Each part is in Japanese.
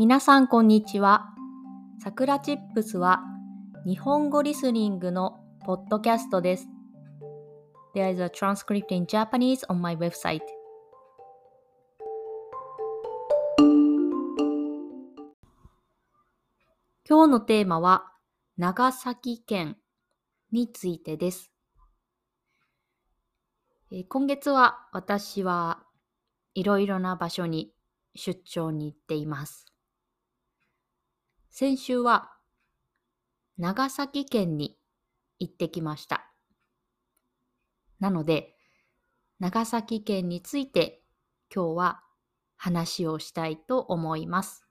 皆さんこんにちは。さくらチップスは日本語リスニングのポッドキャストです。There is a transcript in Japanese on my website. 今日のテーマは長崎県についてです。え今月は私はいろいろな場所に出張に行っています。先週は長崎県に行ってきました。なので、長崎県について今日は話をしたいと思います。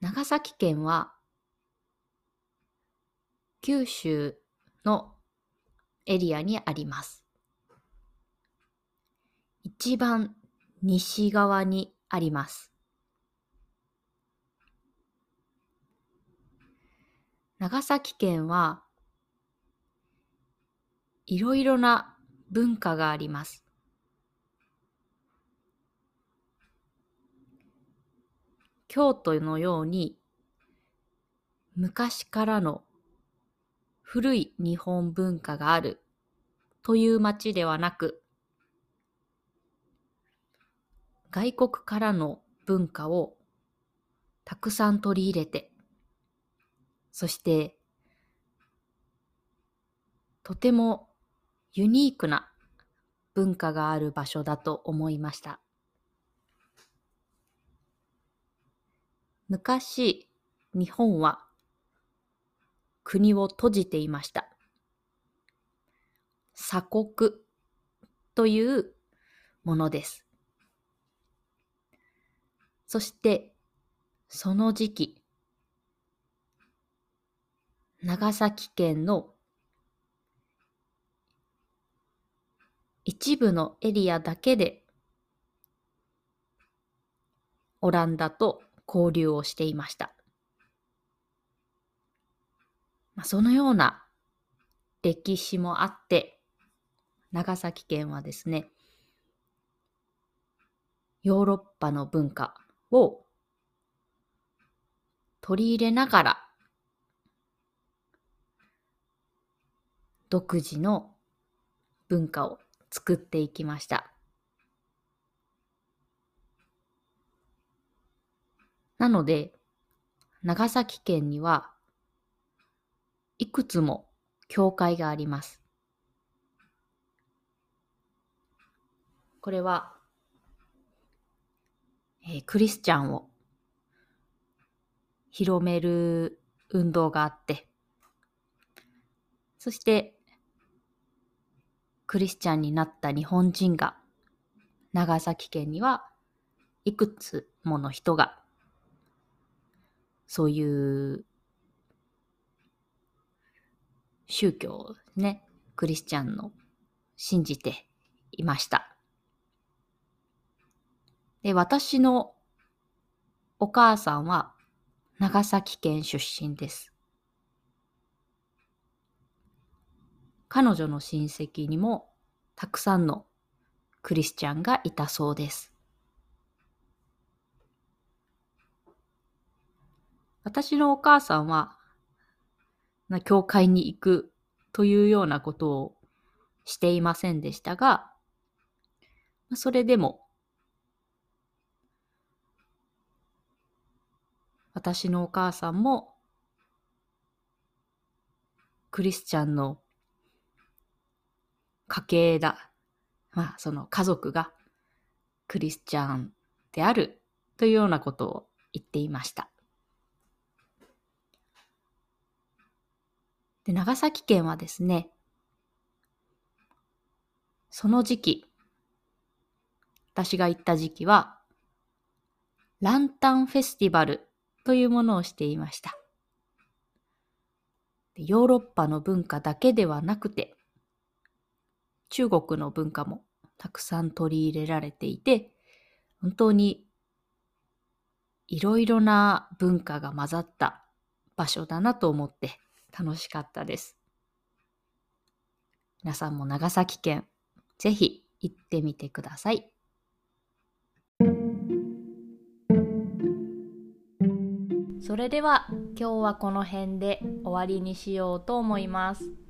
長崎県は九州のエリアにあります。一番西側にあります。長崎県はいろいろな文化があります。京都のように昔からの古い日本文化があるという町ではなく、外国からの文化をたくさん取り入れて、そしてとてもユニークな文化がある場所だと思いました。昔、日本は国を閉じていました。鎖国というものです。そして、その時期、長崎県の一部のエリアだけでオランダと交流をしていました。まあ、そのような歴史もあって、長崎県はですね、ヨーロッパの文化を取り入れながら、独自の文化を作っていきました。なので、長崎県にはいくつも教会があります。これは、えー、クリスチャンを広める運動があって、そしてクリスチャンになった日本人が長崎県にはいくつもの人がそういう宗教をね、クリスチャンの信じていました。で、私のお母さんは長崎県出身です。彼女の親戚にもたくさんのクリスチャンがいたそうです。私のお母さんは教会に行くというようなことをしていませんでしたが、それでも私のお母さんもクリスチャンの家系だ。まあ、その家族がクリスチャンであるというようなことを言っていました。で、長崎県はですね、その時期、私が行った時期は、ランタンフェスティバルというものをしていました。ヨーロッパの文化だけではなくて、中国の文化もたくさん取り入れられていて、本当にいろいろな文化が混ざった場所だなと思って楽しかったです。皆さんも長崎県、ぜひ行ってみてください。それでは今日はこの辺で終わりにしようと思います。